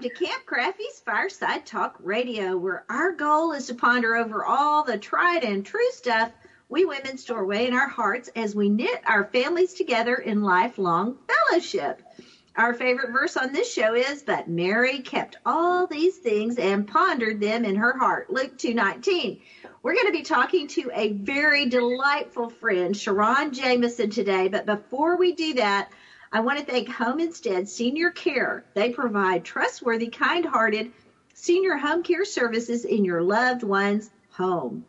Welcome to Cathy Krafve's Fireside Talk Radio, where our goal is to ponder over all the tried and true stuff we women store away in our hearts as we knit our families together in lifelong fellowship. Our favorite verse on this show is, But Mary kept all these things and pondered them in her heart. Luke 2.19. We're going to be talking to a very delightful friend, Sharron Jamison, today. But before we do that, I want to thank Home Instead Senior Care. They provide trustworthy, kind hearted senior home care services in your loved one's home.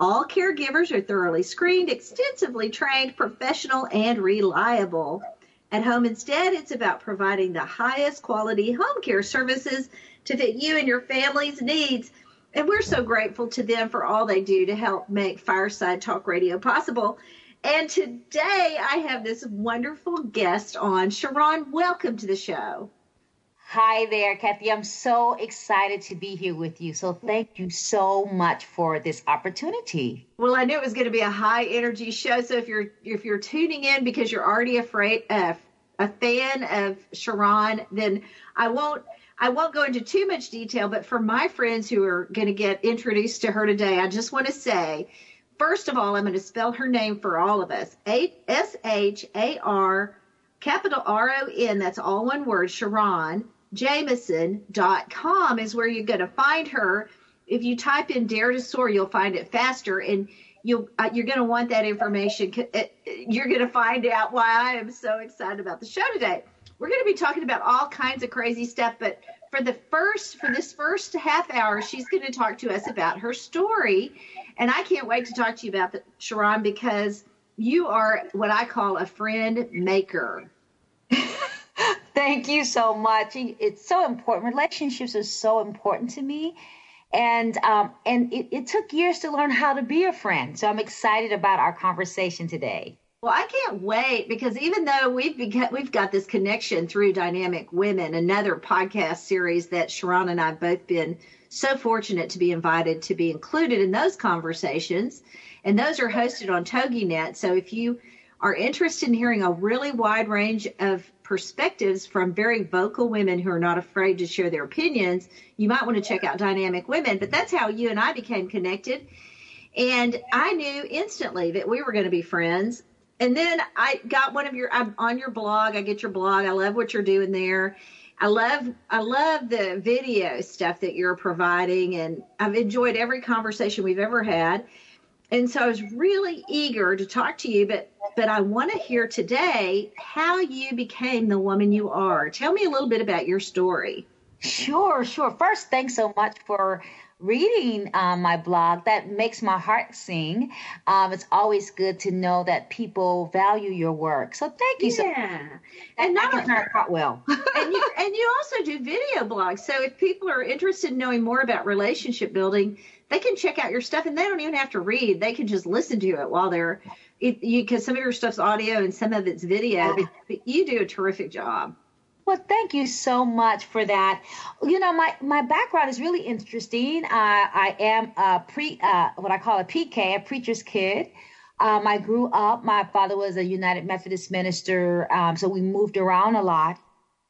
All caregivers are thoroughly screened, extensively trained, professional, and reliable. At Home Instead, it's about providing the highest quality home care services to fit you and your family's needs. And we're so grateful to them for all they do to help make Fireside Talk Radio possible. And today I have this wonderful guest on. Sharron, welcome to the show. Hi there, Cathy. I'm so excited to be here with you. So thank you so much for this opportunity. Well, I knew it was going to be a high energy show. So if you're if you're tuning in because you're already afraid uh, a fan of Sharon, then I won't I won't go into too much detail. But for my friends who are going to get introduced to her today, I just want to say First of all, I'm going to spell her name for all of us. S H A R capital R O N, that's all one word, Sharron Jamison.com is where you're going to find her. If you type in Dare to Soar, you'll find it faster and you'll, uh, you're going to want that information. Uh, you're going to find out why I am so excited about the show today. We're going to be talking about all kinds of crazy stuff, but for the first, for this first half hour, she's going to talk to us about her story and I can't wait to talk to you about that, Sharron, because you are what I call a friend maker. Thank you so much. It's so important. Relationships are so important to me. And um, and it, it took years to learn how to be a friend. So I'm excited about our conversation today. Well, I can't wait because even though we've beca- we've got this connection through Dynamic Women, another podcast series that Sharron and I've both been so fortunate to be invited to be included in those conversations. And those are hosted on TogiNet. So if you are interested in hearing a really wide range of perspectives from very vocal women who are not afraid to share their opinions, you might want to check out Dynamic Women. But that's how you and I became connected. And I knew instantly that we were going to be friends. And then I got one of your, I'm on your blog. I get your blog. I love what you're doing there. I love I love the video stuff that you're providing and I've enjoyed every conversation we've ever had. And so I was really eager to talk to you, but but I want to hear today how you became the woman you are. Tell me a little bit about your story. Sure, sure. First, thanks so much for reading um, my blog that makes my heart sing. Um, it's always good to know that people value your work. So thank you. Yeah, so and not I can quite well. and you and you also do video blogs. So if people are interested in knowing more about relationship building, they can check out your stuff, and they don't even have to read. They can just listen to it while they're because some of your stuff's audio and some of it's video. But you do a terrific job. Well, thank you so much for that. You know, my, my background is really interesting. Uh, I am a pre, uh, what I call a PK, a preacher's kid. Um, I grew up, my father was a United Methodist minister, um, so we moved around a lot.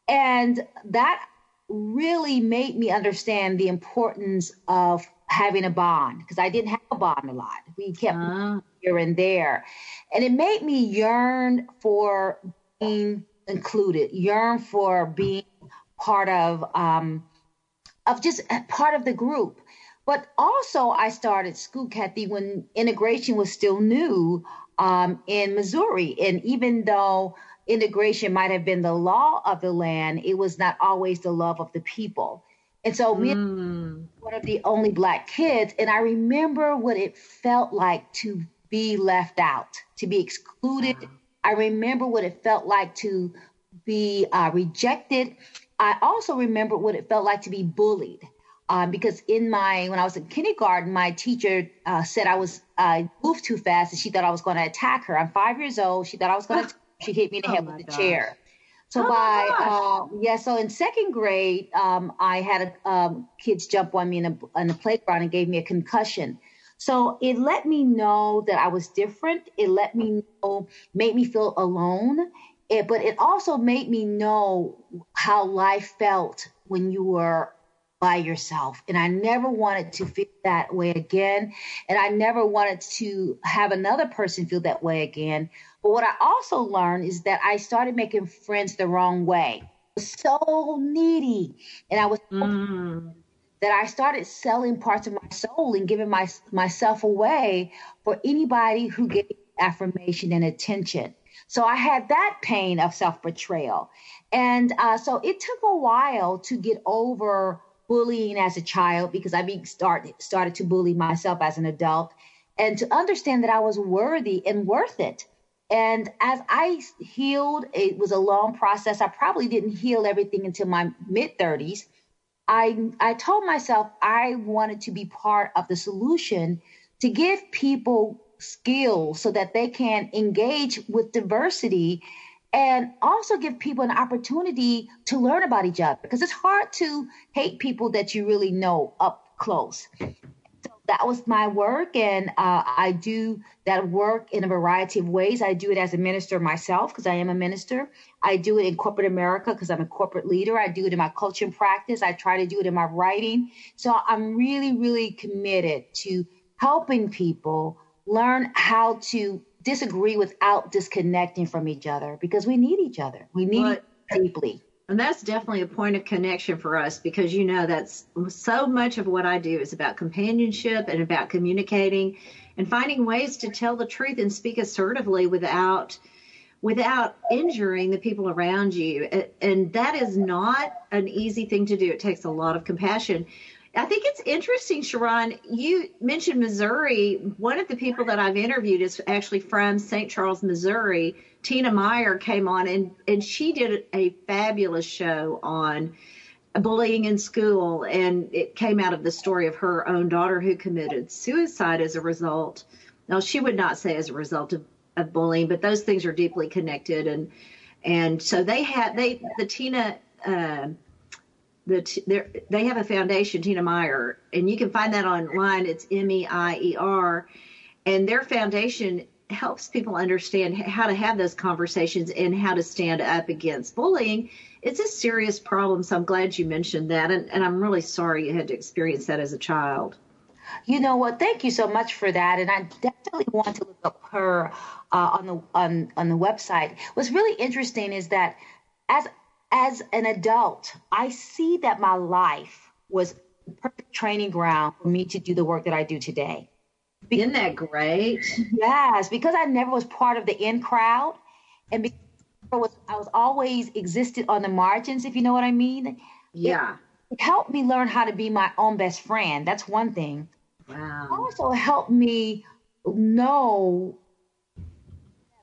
And that really made me understand the importance of having a bond because I didn't have a bond a lot. We kept uh. here and there. And it made me yearn for being included, yearn for being part of um, of just part of the group. But also, I started school, Cathy, when integration was still new um, in Missouri, and even though integration might have been the law of the land, it was not always the love of the people. And so, me, mm. one of the only black kids, and I remember what it felt like to be left out, to be excluded I remember what it felt like to be uh, rejected. I also remember what it felt like to be bullied. Um, because in my when I was in kindergarten, my teacher uh, said I was I moved too fast, and she thought I was going to attack her. I'm five years old. She thought I was going to. she hit me in the oh head with the gosh. chair. So oh by uh, yeah, so in second grade, um, I had a, um, kids jump on me in, a, in the playground and gave me a concussion. So it let me know that I was different. It let me know, made me feel alone. It, but it also made me know how life felt when you were by yourself. And I never wanted to feel that way again. And I never wanted to have another person feel that way again. But what I also learned is that I started making friends the wrong way. So needy. And I was mm. That I started selling parts of my soul and giving my, myself away for anybody who gave affirmation and attention. So I had that pain of self betrayal. And uh, so it took a while to get over bullying as a child because I being started started to bully myself as an adult and to understand that I was worthy and worth it. And as I healed, it was a long process. I probably didn't heal everything until my mid 30s. I I told myself I wanted to be part of the solution to give people skills so that they can engage with diversity and also give people an opportunity to learn about each other because it's hard to hate people that you really know up close. That was my work, and uh, I do that work in a variety of ways. I do it as a minister myself because I am a minister. I do it in corporate America because I'm a corporate leader. I do it in my coaching practice. I try to do it in my writing. So I'm really, really committed to helping people learn how to disagree without disconnecting from each other because we need each other. We need but, deeply. And that's definitely a point of connection for us because you know that's so much of what I do is about companionship and about communicating and finding ways to tell the truth and speak assertively without without injuring the people around you. And that is not an easy thing to do. It takes a lot of compassion. I think it's interesting, Sharron. You mentioned Missouri. One of the people that I've interviewed is actually from St. Charles, Missouri. Tina Meier came on and, and she did a fabulous show on bullying in school. And it came out of the story of her own daughter who committed suicide as a result. Now, she would not say as a result of, of bullying, but those things are deeply connected. And, and so they had, they, the Tina, uh, the they have a foundation, Tina Meier, and you can find that online. It's M E I E R, and their foundation helps people understand how to have those conversations and how to stand up against bullying. It's a serious problem, so I'm glad you mentioned that, and, and I'm really sorry you had to experience that as a child. You know what? Thank you so much for that, and I definitely want to look up her uh, on the on on the website. What's really interesting is that as as an adult, I see that my life was perfect training ground for me to do the work that I do today. Because, Isn't that great? Yes, because I never was part of the in crowd, and because I was, I was always existed on the margins, if you know what I mean. Yeah. It, it helped me learn how to be my own best friend. That's one thing. Wow. It also helped me know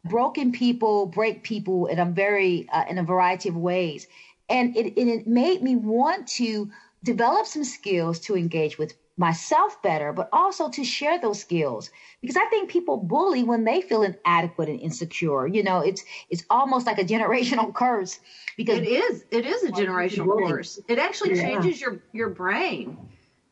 broken people break people in a very uh, in a variety of ways. And it, it made me want to develop some skills to engage with myself better but also to share those skills. Because i think people bully when they feel inadequate and insecure. You know it's it's almost like a generational curse because it is. It is a generational curse. It actually yeah. changes your your brain.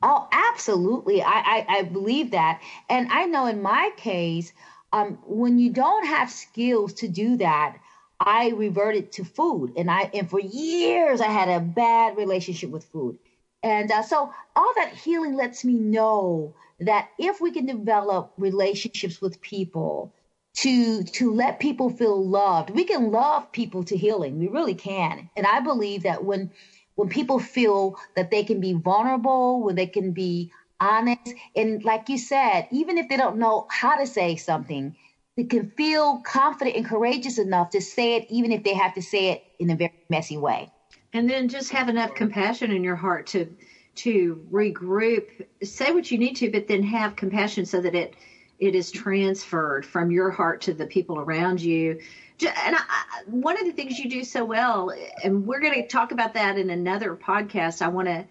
Oh absolutely. I, I i believe that. And i know in my case um, when you don't have skills to do that, I reverted to food, and I and for years I had a bad relationship with food, and uh, so all that healing lets me know that if we can develop relationships with people to to let people feel loved, we can love people to healing. We really can, and I believe that when when people feel that they can be vulnerable, when they can be honest. And like you said, even if they don't know how to say something, they can feel confident and courageous enough to say it, even if they have to say it in a very messy way. And then just have enough compassion in your heart to to regroup, say what you need to, but then have compassion so that it it is transferred from your heart to the people around you. And I, one of the things you do so well, and we're going to talk about that in another podcast. I want to,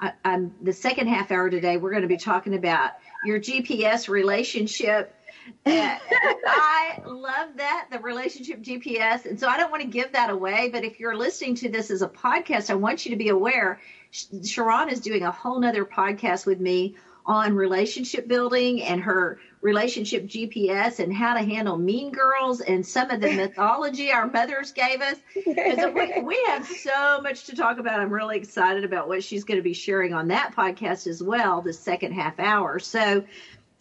I'm the second half hour today. We're going to be talking about your GPS relationship. I love that the relationship GPS, and so I don't want to give that away. But if you're listening to this as a podcast, I want you to be aware. Sharon is doing a whole nother podcast with me on relationship building and her relationship GPS and how to handle mean girls and some of the mythology our mothers gave us. So we, we have so much to talk about. I'm really excited about what she's going to be sharing on that podcast as well, the second half hour. So,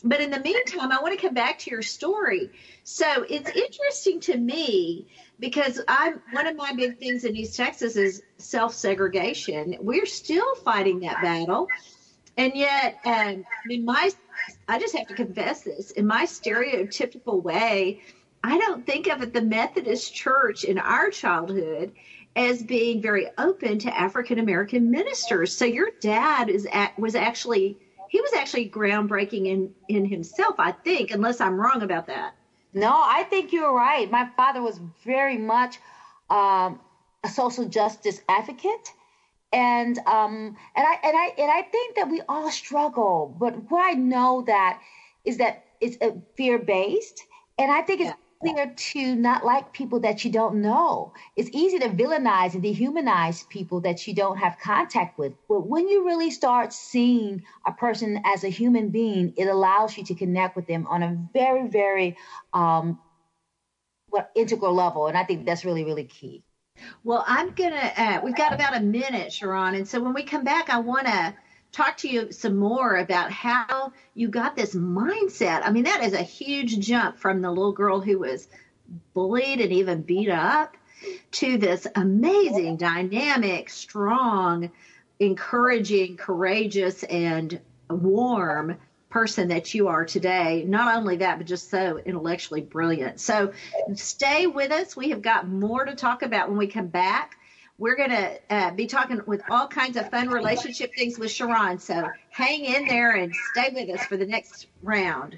but in the meantime, I want to come back to your story. So it's interesting to me because I'm one of my big things in East Texas is self segregation. We're still fighting that battle. And yet, um, mean, my, I just have to confess this, in my stereotypical way, I don't think of it, the Methodist Church in our childhood as being very open to African American ministers. So your dad is at, was actually he was actually groundbreaking in in himself, I think, unless I'm wrong about that. No, I think you're right. My father was very much um, a social justice advocate and um and I and I and I think that we all struggle. But what I know that is that it's a fear based, and I think it's yeah. clear to not like people that you don't know. It's easy to villainize and dehumanize people that you don't have contact with. But when you really start seeing a person as a human being, it allows you to connect with them on a very very um, well, integral level, and I think that's really really key. Well, I'm gonna. Uh, we've got about a minute, Sharron, and so when we come back, I want to talk to you some more about how you got this mindset. I mean, that is a huge jump from the little girl who was bullied and even beat up to this amazing, dynamic, strong, encouraging, courageous, and warm person that you are today. Not only that, but just so intellectually brilliant. So stay with us. We have got more to talk about when we come back. We're going to uh, be talking with all kinds of fun relationship things with Sharron. So hang in there and stay with us for the next round.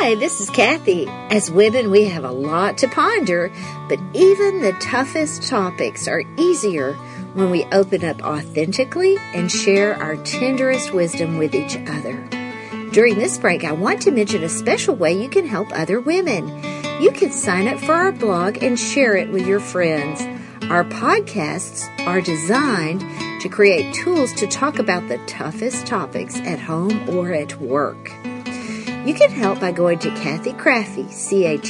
Hi, this is Cathy. As women, we have a lot to ponder, but even the toughest topics are easier when we open up authentically and share our tenderest wisdom with each other. During this break, I want to mention a special way you can help other women. You can sign up for our blog and share it with your friends. Our podcasts are designed to create tools to talk about the toughest topics at home or at work. You can help by going to Cathy Krafve, C-A-T-H-Y-K-R-A,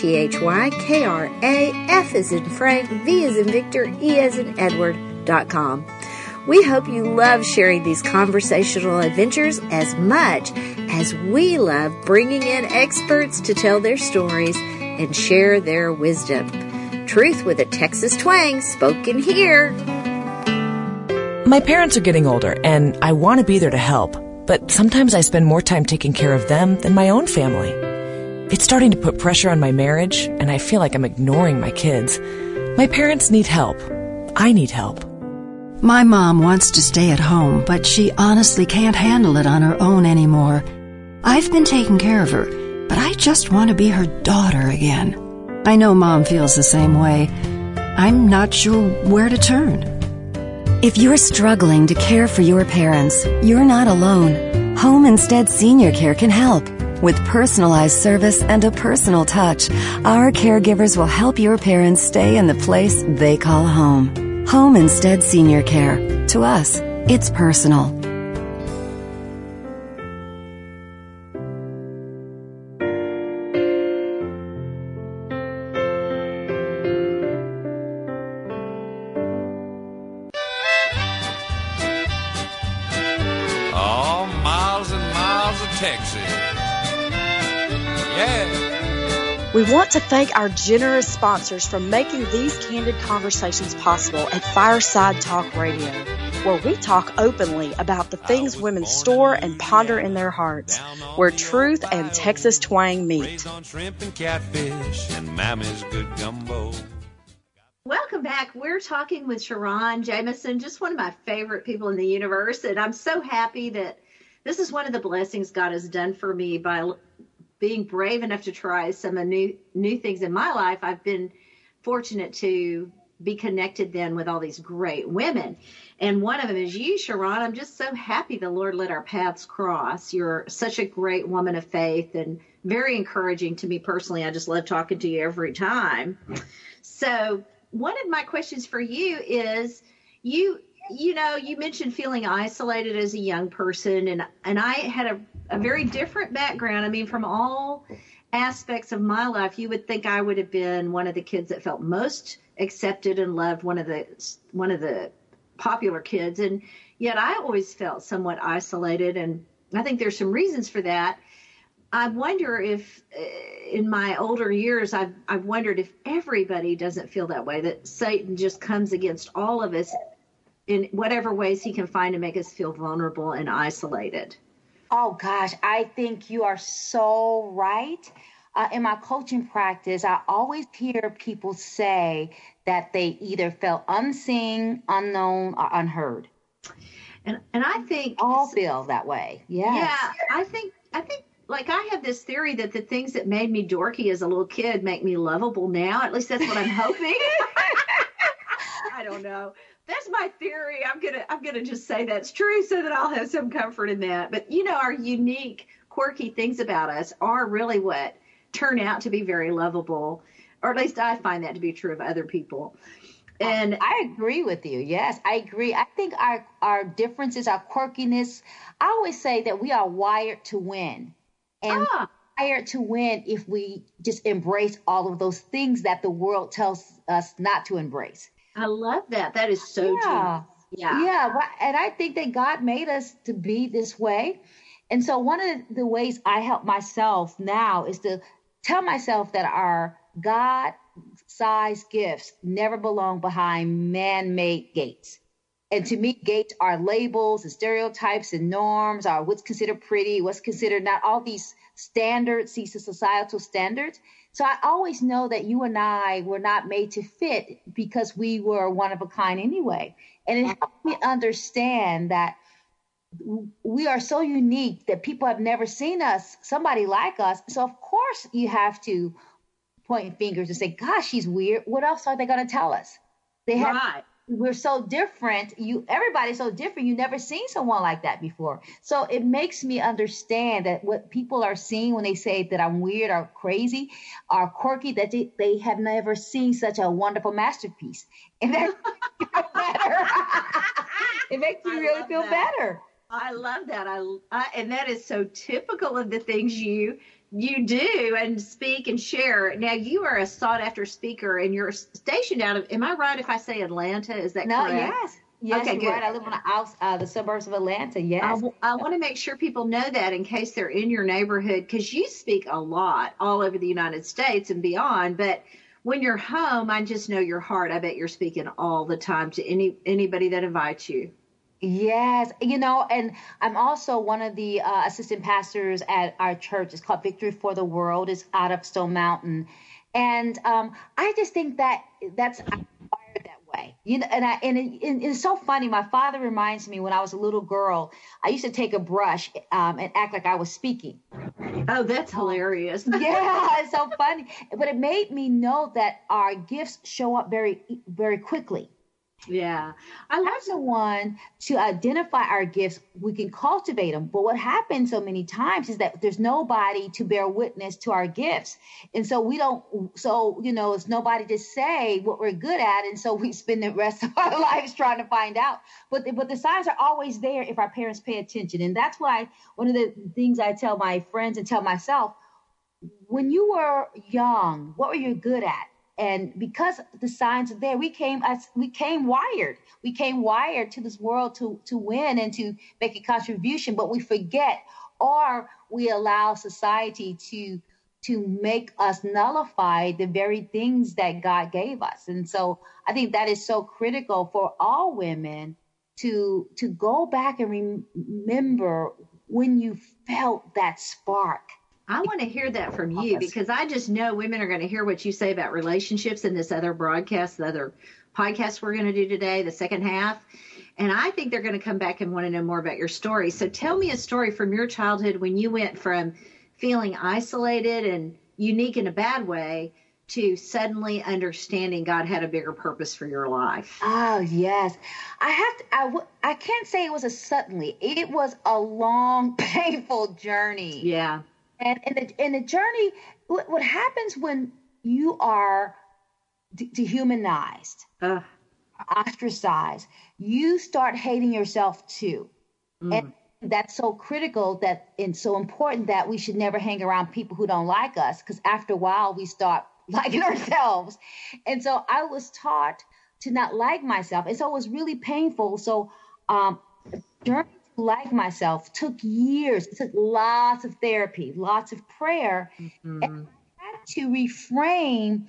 F as in Frank, V as in Victor, E as in Edward, dot com. We hope you love sharing these conversational adventures as much as we love bringing in experts to tell their stories and share their wisdom. Truth with a Texas twang spoken here. My parents are getting older and I want to be there to help but sometimes I spend more time taking care of them than my own family. It's starting to put pressure on my marriage, and I feel like I'm ignoring my kids. My parents need help. I need help. My mom wants to stay at home, but she honestly can't handle it on her own anymore. I've been taking care of her, but I just want to be her daughter again. I know mom feels the same way. I'm not sure where to turn. If you're struggling to care for your parents, you're not alone. Home Instead Senior Care can help. With personalized service and a personal touch, our caregivers will help your parents stay in the place they call home. Home Instead Senior Care. To us, it's personal. Texas. Yeah. We want to thank our generous sponsors for making these candid conversations possible at Fireside Talk Radio, where we talk openly about the things women store and ponder in their hearts, where truth and Texas twang meet. Welcome back. We're talking with Sharron Jamison, just one of my favorite people in the universe. And I'm so happy that this is one of the blessings God has done for me by being brave enough to try some new new things in my life. I've been fortunate to be connected then with all these great women. And one of them is you, Sharron. I'm just so happy the Lord let our paths cross. You're such a great woman of faith and very encouraging to me personally. I just love talking to you every time. So one of my questions for you is you you know you mentioned feeling isolated as a young person and and i had a, a very different background i mean from all aspects of my life you would think i would have been one of the kids that felt most accepted and loved one of the one of the popular kids and yet i always felt somewhat isolated and i think there's some reasons for that I wonder if, uh, in my older years, I've I've wondered if everybody doesn't feel that way. That Satan just comes against all of us in whatever ways he can find to make us feel vulnerable and isolated. Oh gosh, I think you are so right. Uh, in my coaching practice, I always hear people say that they either felt unseen, unknown, or unheard. And and I think all feel that way. Yes. Yeah, I think I think like I have this theory that the things that made me dorky as a little kid make me lovable now. At least that's what I'm hoping. I don't know. That's my theory. I'm gonna I'm gonna just say that's true so that I'll have some comfort in that. But you know, our unique, quirky things about us are really what turn out to be very lovable, or at least I find that to be true of other people. And I agree with you. Yes, I agree. I think our our differences, our quirkiness. I always say that we are wired to win and ah. hired to win if we just embrace all of those things that the world tells us not to embrace. I love that. That is so yeah. true. Yeah. Yeah. And I think that God made us to be this way. And so one of the ways I help myself now is to tell myself that our God sized gifts never belong behind man made gates. And to me, gates are labels and stereotypes and norms, are what's considered pretty, what's considered not all these standards, these societal standards. So I always know that you and I were not made to fit because we were one of a kind anyway. And it helped me understand that we are so unique that people have never seen us, somebody like us. So of course you have to point fingers and say, gosh, she's weird. What else are they going to tell us? They have right we're so different. You everybody's so different. You never seen someone like that before. So it makes me understand that what people are seeing when they say that I'm weird or crazy or quirky, that they, they have never seen such a wonderful masterpiece. And that better. it makes me really feel that. better. I love that. I, I and that is so typical of the things you you do and speak and share. Now you are a sought after speaker and you're stationed out of. Am I right if I say Atlanta? Is that no, correct? Yes. Yes, okay, good. Right. I live on the uh, the suburbs of Atlanta. Yes. I, w- I want to make sure people know that in case they're in your neighborhood, because you speak a lot all over the United States and beyond. But when you're home, I just know your heart. I bet you're speaking all the time to any anybody that invites you. Yes, you know, and I'm also one of the uh, assistant pastors at our church. It's called Victory for the World. It's out of Stone Mountain, and um, I just think that that's I'm wired that way. You know, and I and, it, and, it's so funny. My father reminds me when I was a little girl, I used to take a brush um, and act like I was speaking. Oh, that's hilarious. yeah, it's so funny. But it made me know that our gifts show up very very quickly. Yeah. I love the one to identify our gifts. We can cultivate them. But what happens so many times is that there's nobody to bear witness to our gifts. And so we don't, so, you know, it's nobody to say what we're good at. And so we spend the rest of our lives trying to find out. But the, but the signs are always there if our parents pay attention. And that's why one of the things I tell my friends and tell myself, when you were young, what were you good at? And because the signs are there we came as we came wired we came wired to this world to to win and to make a contribution but we forget or we allow society to to make us nullify the very things that God gave us. And so I think that is so critical for all women to to go back and remember when you felt that spark. I want to hear that from you because I just know women are going to hear what you say about relationships in this other broadcast, the other podcast we're going to do today, the second half. And I think they're going to come back and want to know more about your story. So tell me a story from your childhood when you went from feeling isolated and unique in a bad way to suddenly understanding God had a bigger purpose for your life? Oh, yes. I have to, I, w- I can't say it was a suddenly. It was a long, painful journey. Yeah. And in the, in the journey, what, what happens when you are de- dehumanized, uh. ostracized, you start hating yourself too. Mm. And that's so critical that and so important that we should never hang around people who don't like us because after a while we start liking ourselves. And so I was taught to not like myself. And so it was really painful. So um journey to like myself took years. It took lots of therapy, lots of prayer. Mm-hmm. And I had to reframe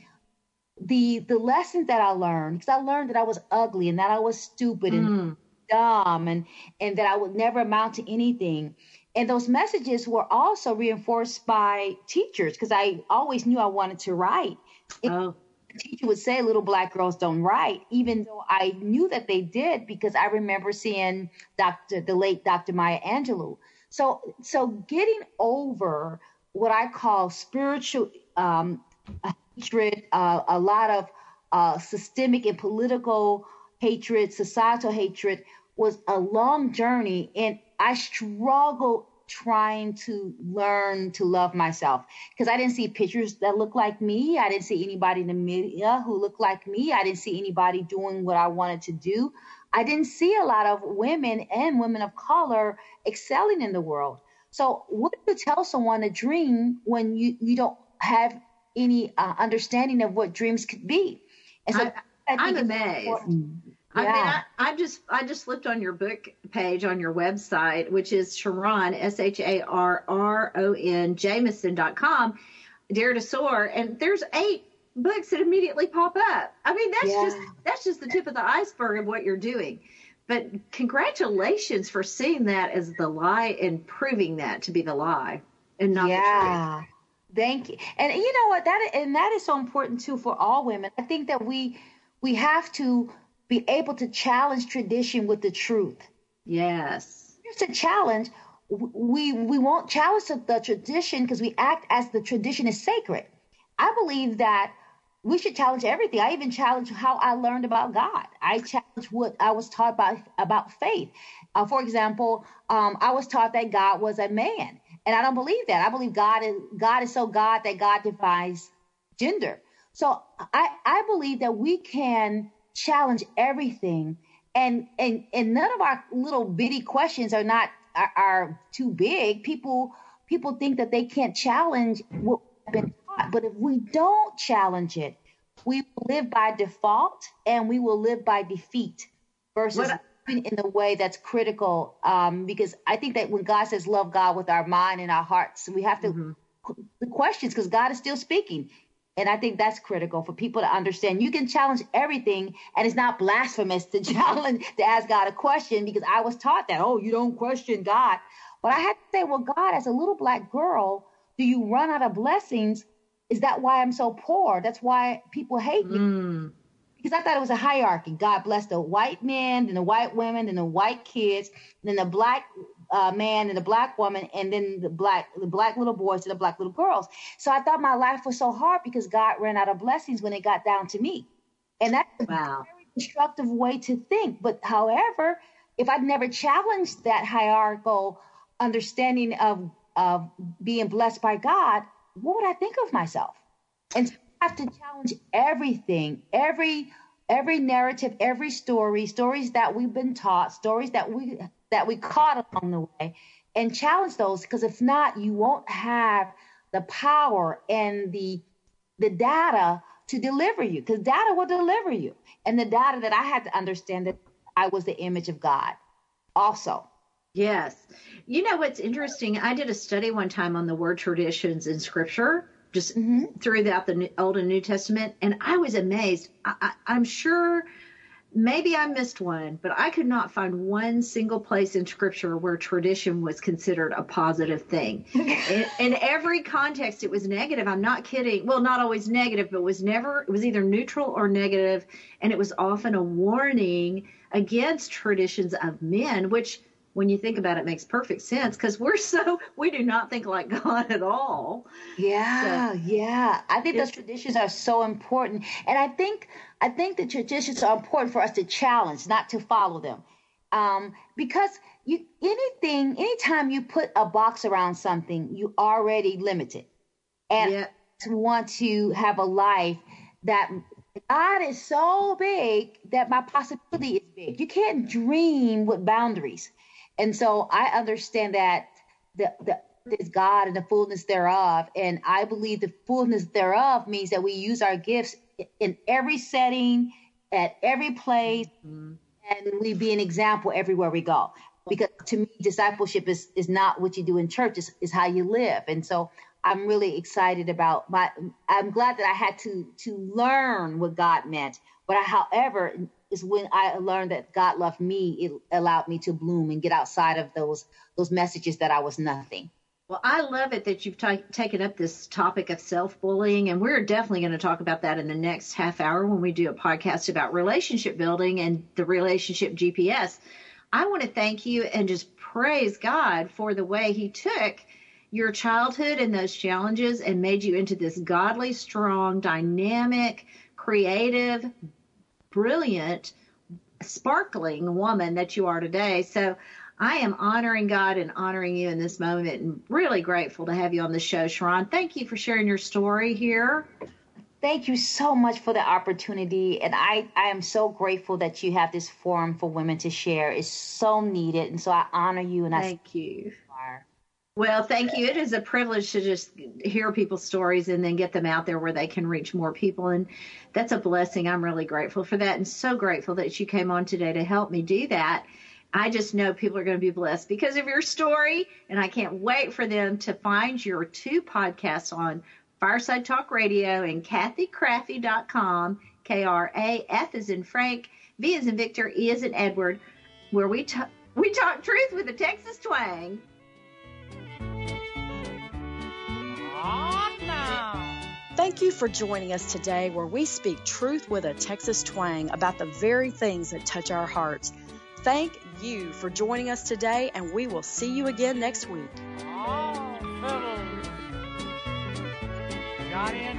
the the lessons that I learned because I learned that I was ugly and that I was stupid mm. and dumb and and that I would never amount to anything. And those messages were also reinforced by teachers because I always knew I wanted to write. Oh. The teacher would say little black girls don't write, even though I knew that they did because I remember seeing Dr. the late Dr. Maya Angelou. So so getting over what I call spiritual um, hatred, uh, a lot of uh, systemic and political hatred, societal hatred was a long journey and I struggled trying to learn to love myself because I didn't see pictures that looked like me. I didn't see anybody in the media who looked like me. I didn't see anybody doing what I wanted to do. I didn't see a lot of women and women of color excelling in the world. So, what do you tell someone a dream when you, you don't have any uh, understanding of what dreams could be? And so I, am amazed. Important. I mean, I, I, just I just looked on your book page on your website, which is Sharron S H A R R O N Jamison.com, Dare to Soar, and there's eight books that immediately pop up. I mean, that's yeah. just that's just the tip of the iceberg of what you're doing. But congratulations for seeing that as the lie and proving that to be the lie and not yeah. the truth. Thank you. And you know what that and that is so important too for all women. I think that we we have to be able to challenge tradition with the truth. Yes. Here's a challenge. We we won't challenge the tradition because we act as the tradition is sacred. I believe that we should challenge everything. I even challenge how I learned about God. I challenge what I was taught about about faith. Uh, for example, um, I was taught that God was a man, and I don't believe that. I believe God is God is so God that God defies gender. So I I believe that we can challenge everything. And and and none of our little bitty questions are not are, are too big. People people think that they can't challenge what we've been taught. But if we don't challenge it, we will live by default and we will live by defeat versus what? in the way that's critical. Um, because I think that when God says love God with our mind and our hearts, we have to mm-hmm. the questions because God is still speaking. And I think that's critical for people to understand. You can challenge everything, and it's not blasphemous to challenge to ask God a question because I was taught that, oh, you don't question God. But I had to say, well, God, as a little black girl, do you run out of blessings? Is that why I'm so poor? That's why people hate me. Mm. Because I thought it was a hierarchy. God blessed the white men, then the white women, then the white kids, then the black uh, man and the black woman, and then the black the black little boys and the black little girls. So I thought my life was so hard because God ran out of blessings when it got down to me, and that's wow. a very destructive way to think. But however, if I'd never challenged that hierarchical understanding of of being blessed by God, what would I think of myself? And so I have to challenge everything, every every narrative, every story, stories that we've been taught, stories that we that we caught along the way and challenge those because if not you won't have the power and the the data to deliver you because data will deliver you and the data that i had to understand that i was the image of god also yes you know what's interesting i did a study one time on the word traditions in scripture just mm-hmm. throughout the Old and New Testament. And I was amazed. I, I, I'm sure maybe I missed one, but I could not find one single place in scripture where tradition was considered a positive thing. in, in, every context, it was negative. I'm not kidding. Well, not always negative, but was never, it was either neutral or negative, And it was often a warning against traditions of men, which when you think about it, it makes perfect sense because we're so we do not think like God at all. Yeah, so, yeah. I think those traditions are so important, and I think I think the traditions are important for us to challenge, not to follow them, um, because you anything anytime you put a box around something, you already limit it, and yeah. to want to have a life that God is so big that my possibility is big. You can't dream with boundaries. And so I understand that the, the is God and the fullness thereof. And I believe the fullness thereof means that we use our gifts in every setting, at every place, mm-hmm. and we be an example everywhere we go. Because to me, discipleship is, is not what you do in church, is, is how you live. And so I'm really excited about my I'm glad that I had to to learn what God meant. But I, however, is when I learned that God loved me, it allowed me to bloom and get outside of those those messages that I was nothing. Well, I love it that you've t- taken up this topic of self bullying, and we're definitely going to talk about that in the next half hour when we do a podcast about relationship building and the relationship GPS. I want to thank you and just praise God for the way He took your childhood and those challenges and made you into this godly, strong, dynamic, creative, brilliant, sparkling woman that you are today. So I am honoring God and honoring you in this moment and really grateful to have you on the show, Sharron. Thank you for sharing your story here. Thank you so much for the opportunity. And I, I am so grateful that you have this forum for women to share. It's so needed. And so I honor you and Thank I thank you. Well, thank you. It is a privilege to just hear people's stories and then get them out there where they can reach more people. And that's a blessing. I'm really grateful for that and so grateful that you came on today to help me do that. I just know people are going to be blessed because of your story. And I can't wait for them to find your two podcasts on Fireside Talk Radio and CathyKrafve.com. K R A F is in Frank, V is in Victor, E is in Edward, where we, t- we talk truth with a Texas twang. Thank you for joining us today, where we speak truth with a Texas twang about the very things that touch our hearts. Thank you for joining us today, and we will see you again next week. Oh, fellows. Got in